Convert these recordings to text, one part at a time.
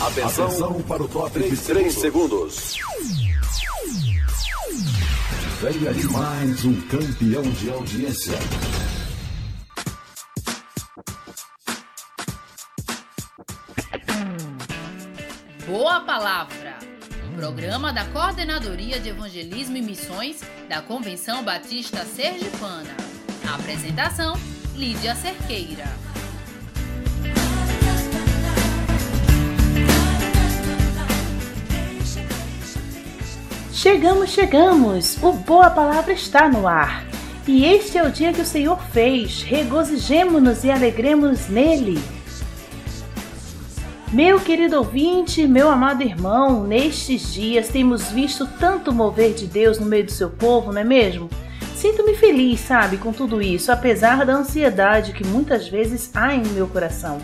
Atenção, Atenção para o top de 3 segundos. Venha de mais um campeão de audiência. Boa Palavra. Programa da Coordenadoria de Evangelismo e Missões da Convenção Batista Sergipana. apresentação: Lídia Cerqueira. Chegamos, chegamos! O Boa Palavra está no ar. E este é o dia que o Senhor fez. Regozijemo-nos e alegremos nele. Meu querido ouvinte, meu amado irmão, nestes dias temos visto tanto mover de Deus no meio do seu povo, não é mesmo? Sinto-me feliz, sabe, com tudo isso, apesar da ansiedade que muitas vezes há em meu coração.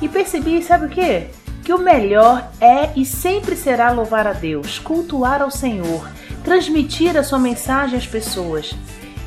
E percebi, sabe o que? Que o melhor é e sempre será louvar a Deus, cultuar ao Senhor, transmitir a sua mensagem às pessoas.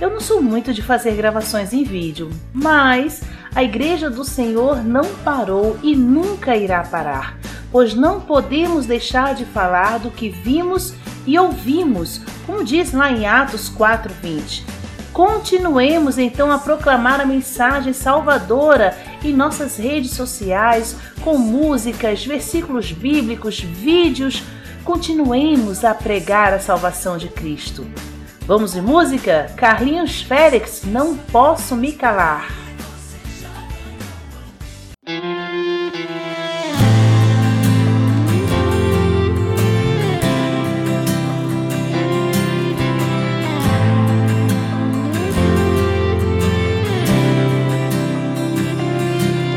Eu não sou muito de fazer gravações em vídeo, mas a Igreja do Senhor não parou e nunca irá parar, pois não podemos deixar de falar do que vimos e ouvimos, como diz lá em Atos 4:20. Continuemos então a proclamar a mensagem salvadora em nossas redes sociais, com músicas, versículos bíblicos, vídeos. Continuemos a pregar a salvação de Cristo. Vamos de música? Carlinhos Félix, não posso me calar.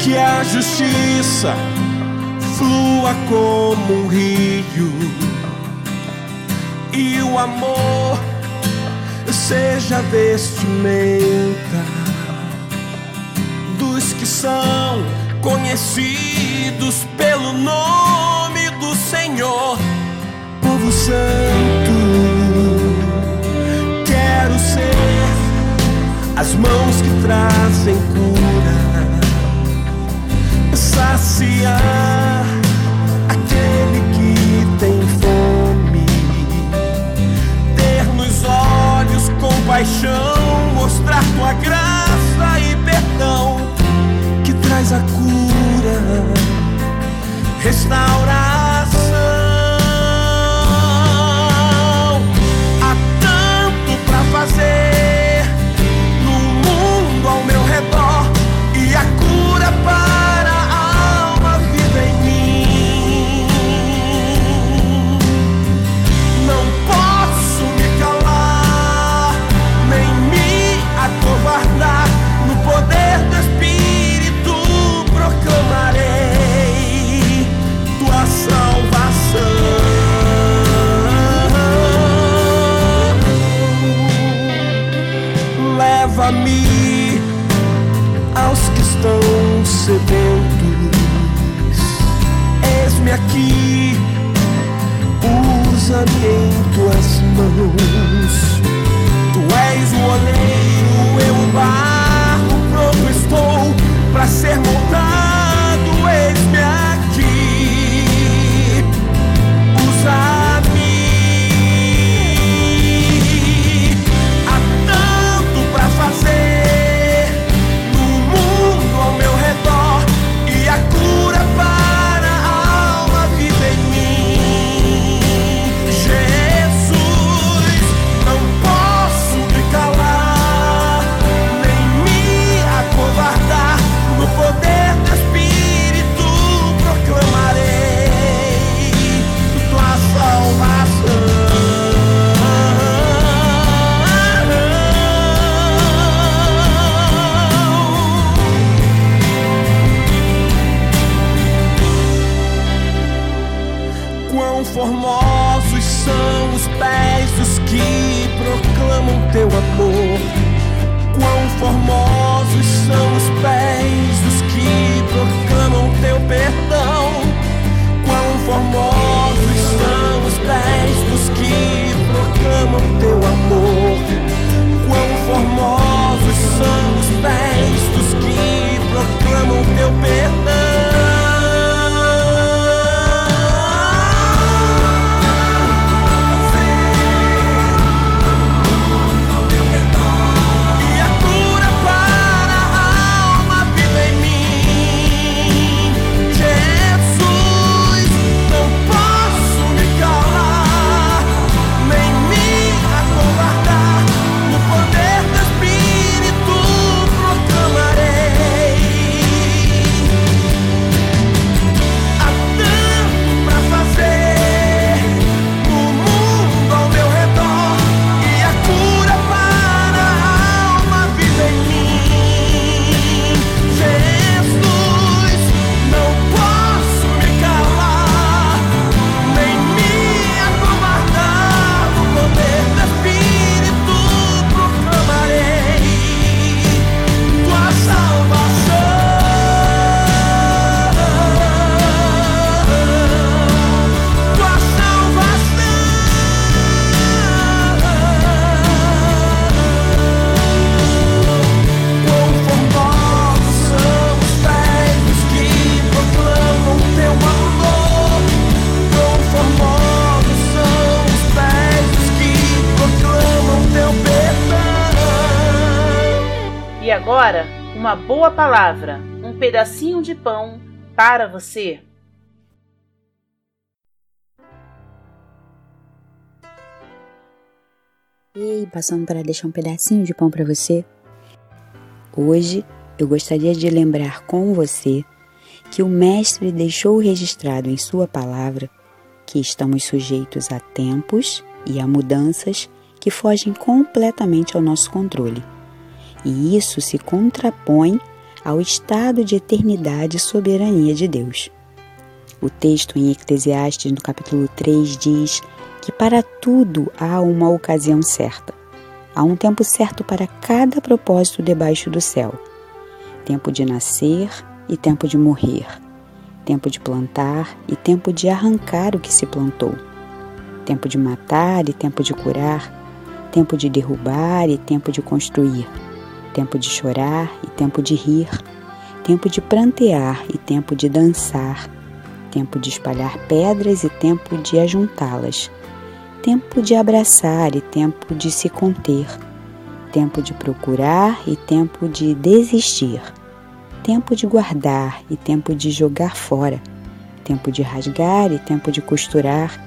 Que a justiça flua como um rio e o amor seja vestimenta dos que são conhecidos pelo nome do Senhor, povo santo. Quero ser as mãos que trazem cura, saciar aquele que tem fome, ter nos olhos compaixão, mostrar tua graça e perdão que traz a cura, pra fazer uma boa palavra, um pedacinho de pão para você. Ei, passando para deixar um pedacinho de pão para você. Hoje eu gostaria de lembrar com você que o Mestre deixou registrado em Sua palavra que estamos sujeitos a tempos e a mudanças que fogem completamente ao nosso controle. E isso se contrapõe ao estado de eternidade e soberania de Deus. O texto em Eclesiastes, no capítulo 3, diz que para tudo há uma ocasião certa. Há um tempo certo para cada propósito debaixo do céu: tempo de nascer e tempo de morrer, tempo de plantar e tempo de arrancar o que se plantou, tempo de matar e tempo de curar, tempo de derrubar e tempo de construir, tempo de chorar e tempo de rir, tempo de prantear e tempo de dançar, tempo de espalhar pedras e tempo de ajuntá-las, tempo de abraçar e tempo de se conter, tempo de procurar e tempo de desistir, tempo de guardar e tempo de jogar fora, tempo de rasgar e tempo de costurar,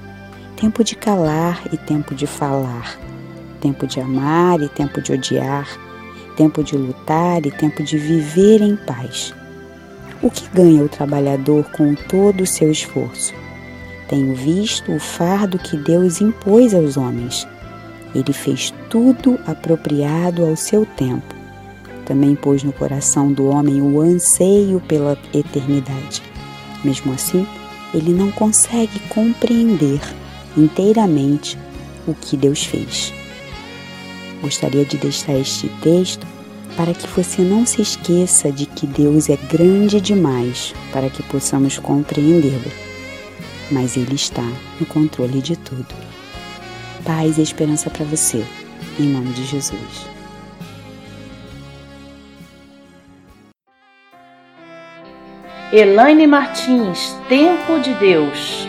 tempo de calar e tempo de falar, tempo de amar e tempo de odiar, tempo de lutar e tempo de viver em paz. O que ganha o trabalhador com todo o seu esforço? Tenho visto o fardo que Deus impôs aos homens. Ele fez tudo apropriado ao seu tempo. Também pôs no coração do homem o anseio pela eternidade. Mesmo assim, ele não consegue compreender inteiramente o que Deus fez. Gostaria de deixar este texto para que você não se esqueça de que Deus é grande demais para que possamos compreendê-lo, mas Ele está no controle de tudo. Paz e esperança para você, em nome de Jesus. Elaine Martins, Tempo de Deus.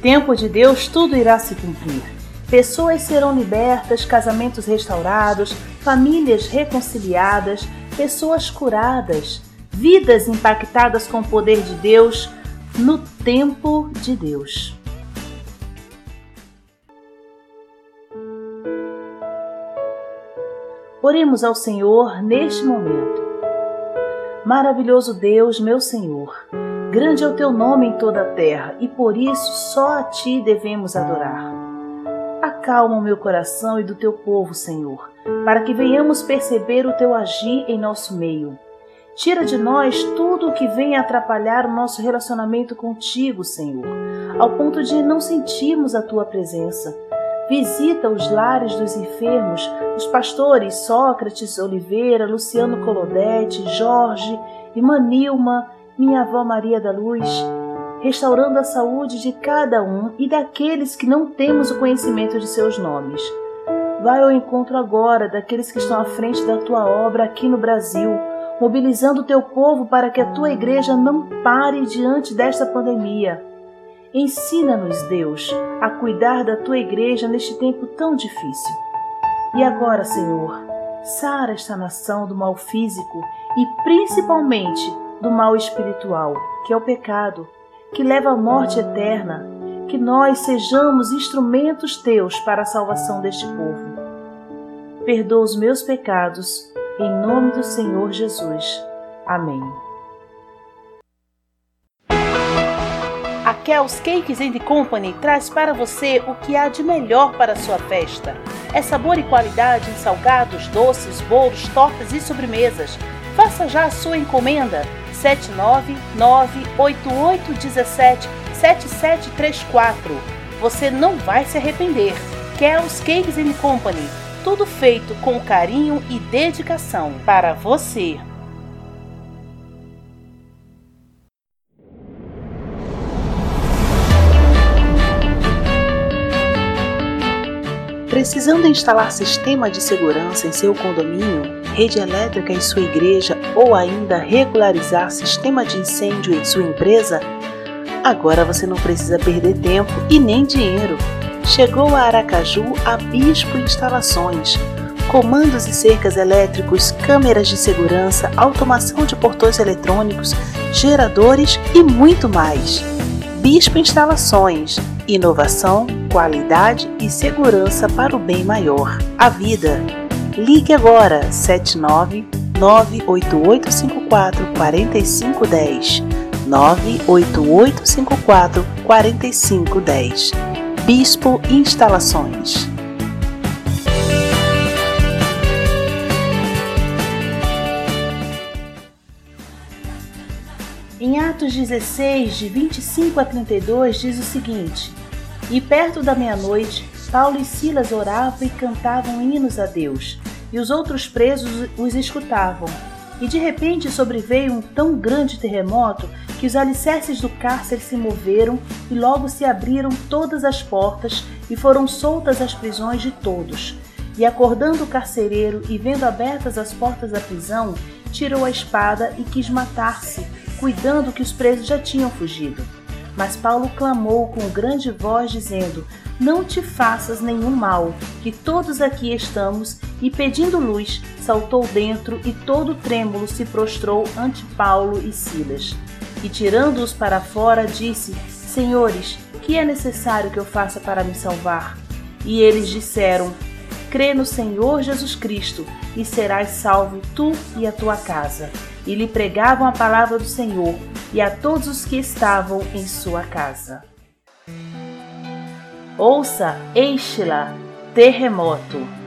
Tempo de Deus tudo irá se cumprir. Pessoas serão libertas, casamentos restaurados, famílias reconciliadas, pessoas curadas, vidas impactadas com o poder de Deus no tempo de Deus. Oremos ao Senhor neste momento. Maravilhoso Deus, meu Senhor, grande é o teu nome em toda a terra e por isso só a ti devemos adorar. Acalma o meu coração e do teu povo, Senhor, para que venhamos perceber o teu agir em nosso meio. Tira de nós tudo o que venha atrapalhar o nosso relacionamento contigo, Senhor, ao ponto de não sentirmos a tua presença Visita os lares dos enfermos, os pastores Sócrates Oliveira, Luciano Colodete, Jorge e Manilma, minha avó Maria da Luz, restaurando a saúde de cada um e daqueles que não temos o conhecimento de seus nomes. Vai ao encontro agora daqueles que estão à frente da tua obra aqui no Brasil, mobilizando o teu povo para que a tua igreja não pare diante desta pandemia Ensina-nos, Deus, a cuidar da tua igreja neste tempo tão difícil. E agora, Senhor, sara esta nação do mal físico e principalmente do mal espiritual, que é o pecado, que leva à morte eterna. Que nós sejamos instrumentos teus para a salvação deste povo. Perdoa os meus pecados, em nome do Senhor Jesus. Amém. A Kel's Cakes and Company traz para você o que há de melhor para a sua festa. É sabor e qualidade em salgados, doces, bolos, tortas e sobremesas. Faça já a sua encomenda 79988177734. Você não vai se arrepender. Kel's Cakes Company. Tudo feito com carinho e dedicação para você. Precisando instalar sistema de segurança em seu condomínio, rede elétrica em sua igreja ou ainda regularizar sistema de incêndio em sua empresa? Agora você não precisa perder tempo e nem dinheiro. Chegou a Aracaju a Bispo Instalações. Comandos e cercas elétricos, câmeras de segurança, automação de portões eletrônicos, geradores e muito mais. Bispo Instalações inovação, qualidade e segurança para o bem maior, a vida. Ligue agora 79 98854 4510 98854 4510 Bispo Instalações. Em Atos 16, de 25 a 32, diz o seguinte: E perto da meia-noite, Paulo e Silas oravam e cantavam hinos a Deus, e os outros presos os escutavam. E de repente sobreveio um tão grande terremoto que os alicerces do cárcere se moveram e logo se abriram todas as portas e foram soltas as prisões de todos. E acordando o carcereiro e vendo abertas as portas da prisão, tirou a espada e quis matar-se cuidando que os presos já tinham fugido. Mas Paulo clamou com grande voz, dizendo: Não te faças nenhum mal, que todos aqui estamos, e pedindo luz, saltou dentro e todo trêmulo se prostrou ante Paulo e Silas. E tirando-os para fora, disse: Senhores, que é necessário que eu faça para me salvar? E eles disseram: Crê no Senhor Jesus Cristo, e serás salvo tu e a tua casa e lhe pregavam a palavra do Senhor e a todos os que estavam em sua casa. Ouça, Eixe-la, terremoto.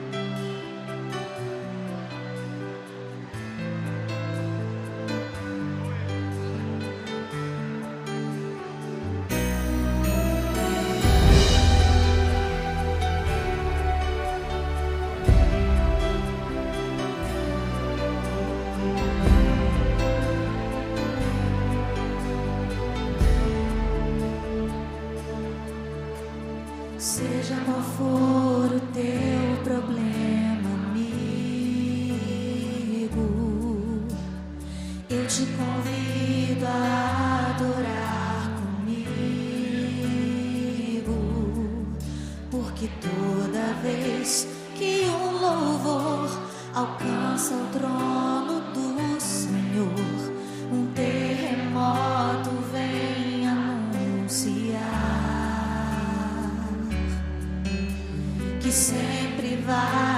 Sempre vale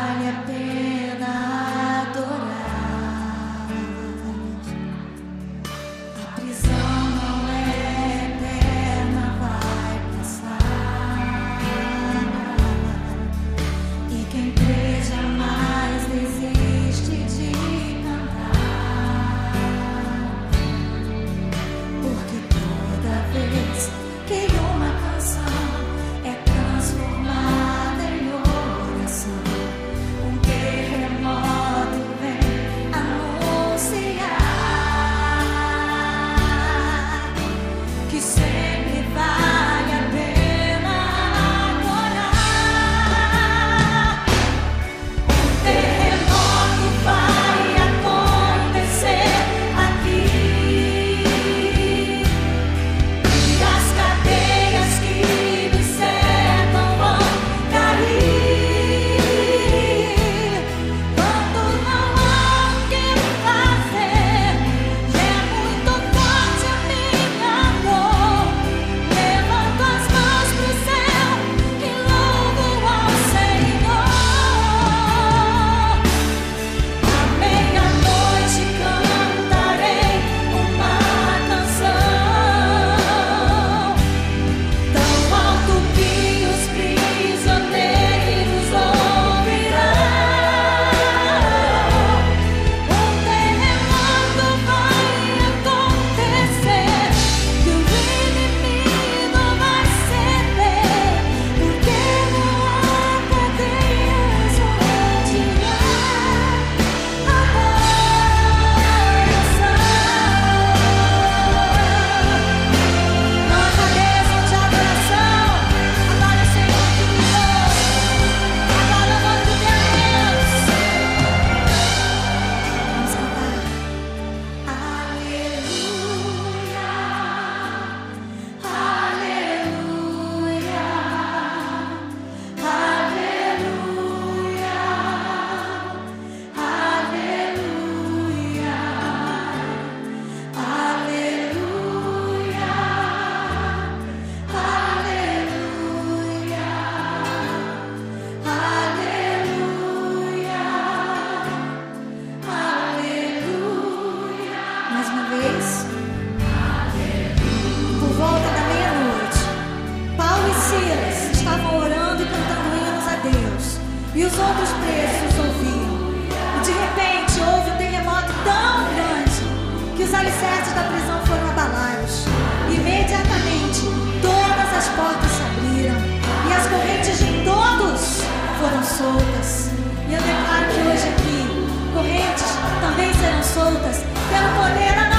soltas pelo poder da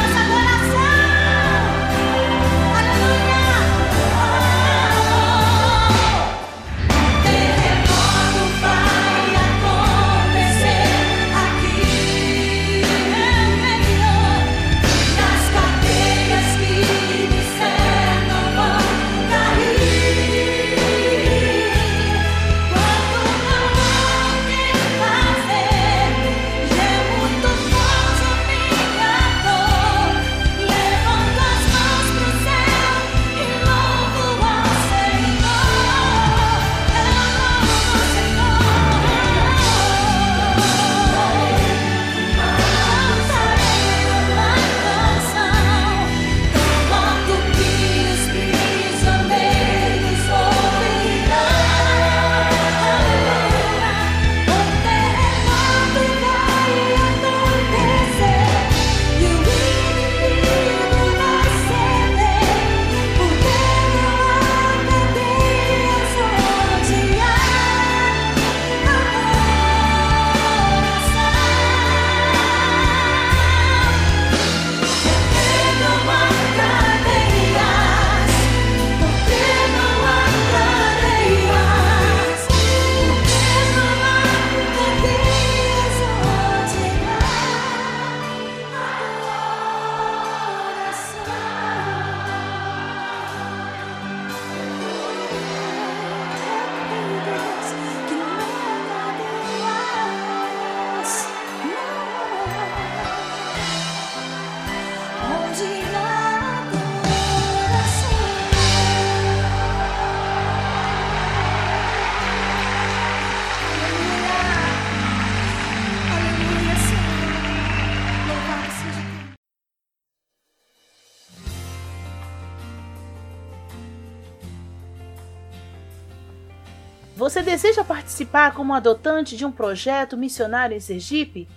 deseja participar como adotante de um projeto missionário em Sergipe?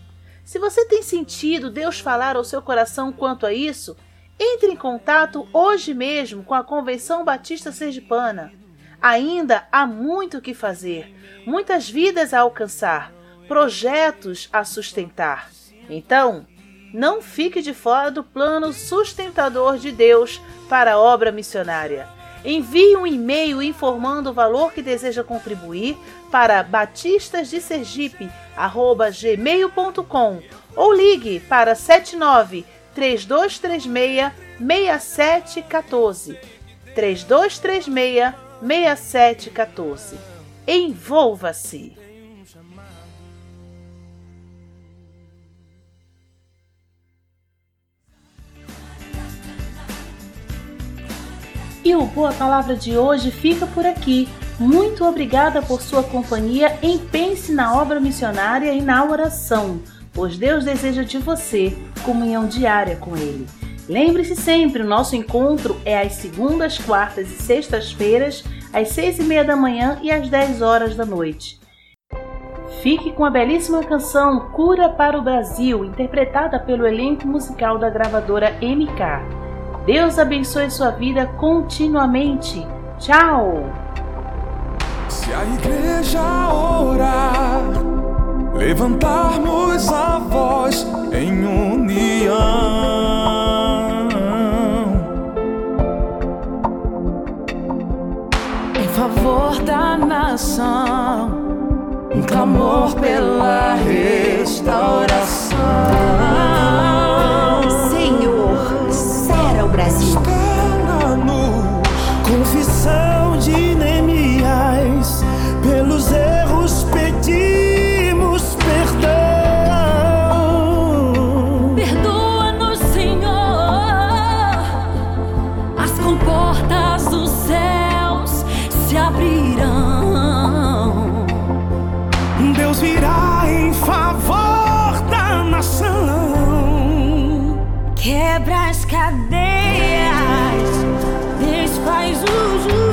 Se você tem sentido Deus falar ao seu coração quanto a isso, entre em contato hoje mesmo com a Convenção Batista Sergipana. Ainda há muito o que fazer, muitas vidas a alcançar, projetos a sustentar. Então, não fique de fora do plano sustentador de Deus para a obra missionária. Envie um e-mail informando o valor que deseja contribuir para batistasdesergipe@gmail.com ou ligue para 79 3236 6714. 3236 6714. Envolva-se! E o Boa Palavra de hoje fica por aqui. Muito obrigada por sua companhia em Pense na Obra Missionária e na Oração, pois Deus deseja de você comunhão diária com Ele. Lembre-se sempre, o nosso encontro é às segundas, quartas e sextas-feiras, às seis e meia da manhã e às dez horas da noite. Fique com a belíssima canção Cura para o Brasil, interpretada pelo elenco musical da gravadora MK. Deus abençoe sua vida continuamente. Tchau! Se a igreja orar, levantarmos a voz em união, em favor da nação, um clamor pela restauração. Quebra as cadeias. continua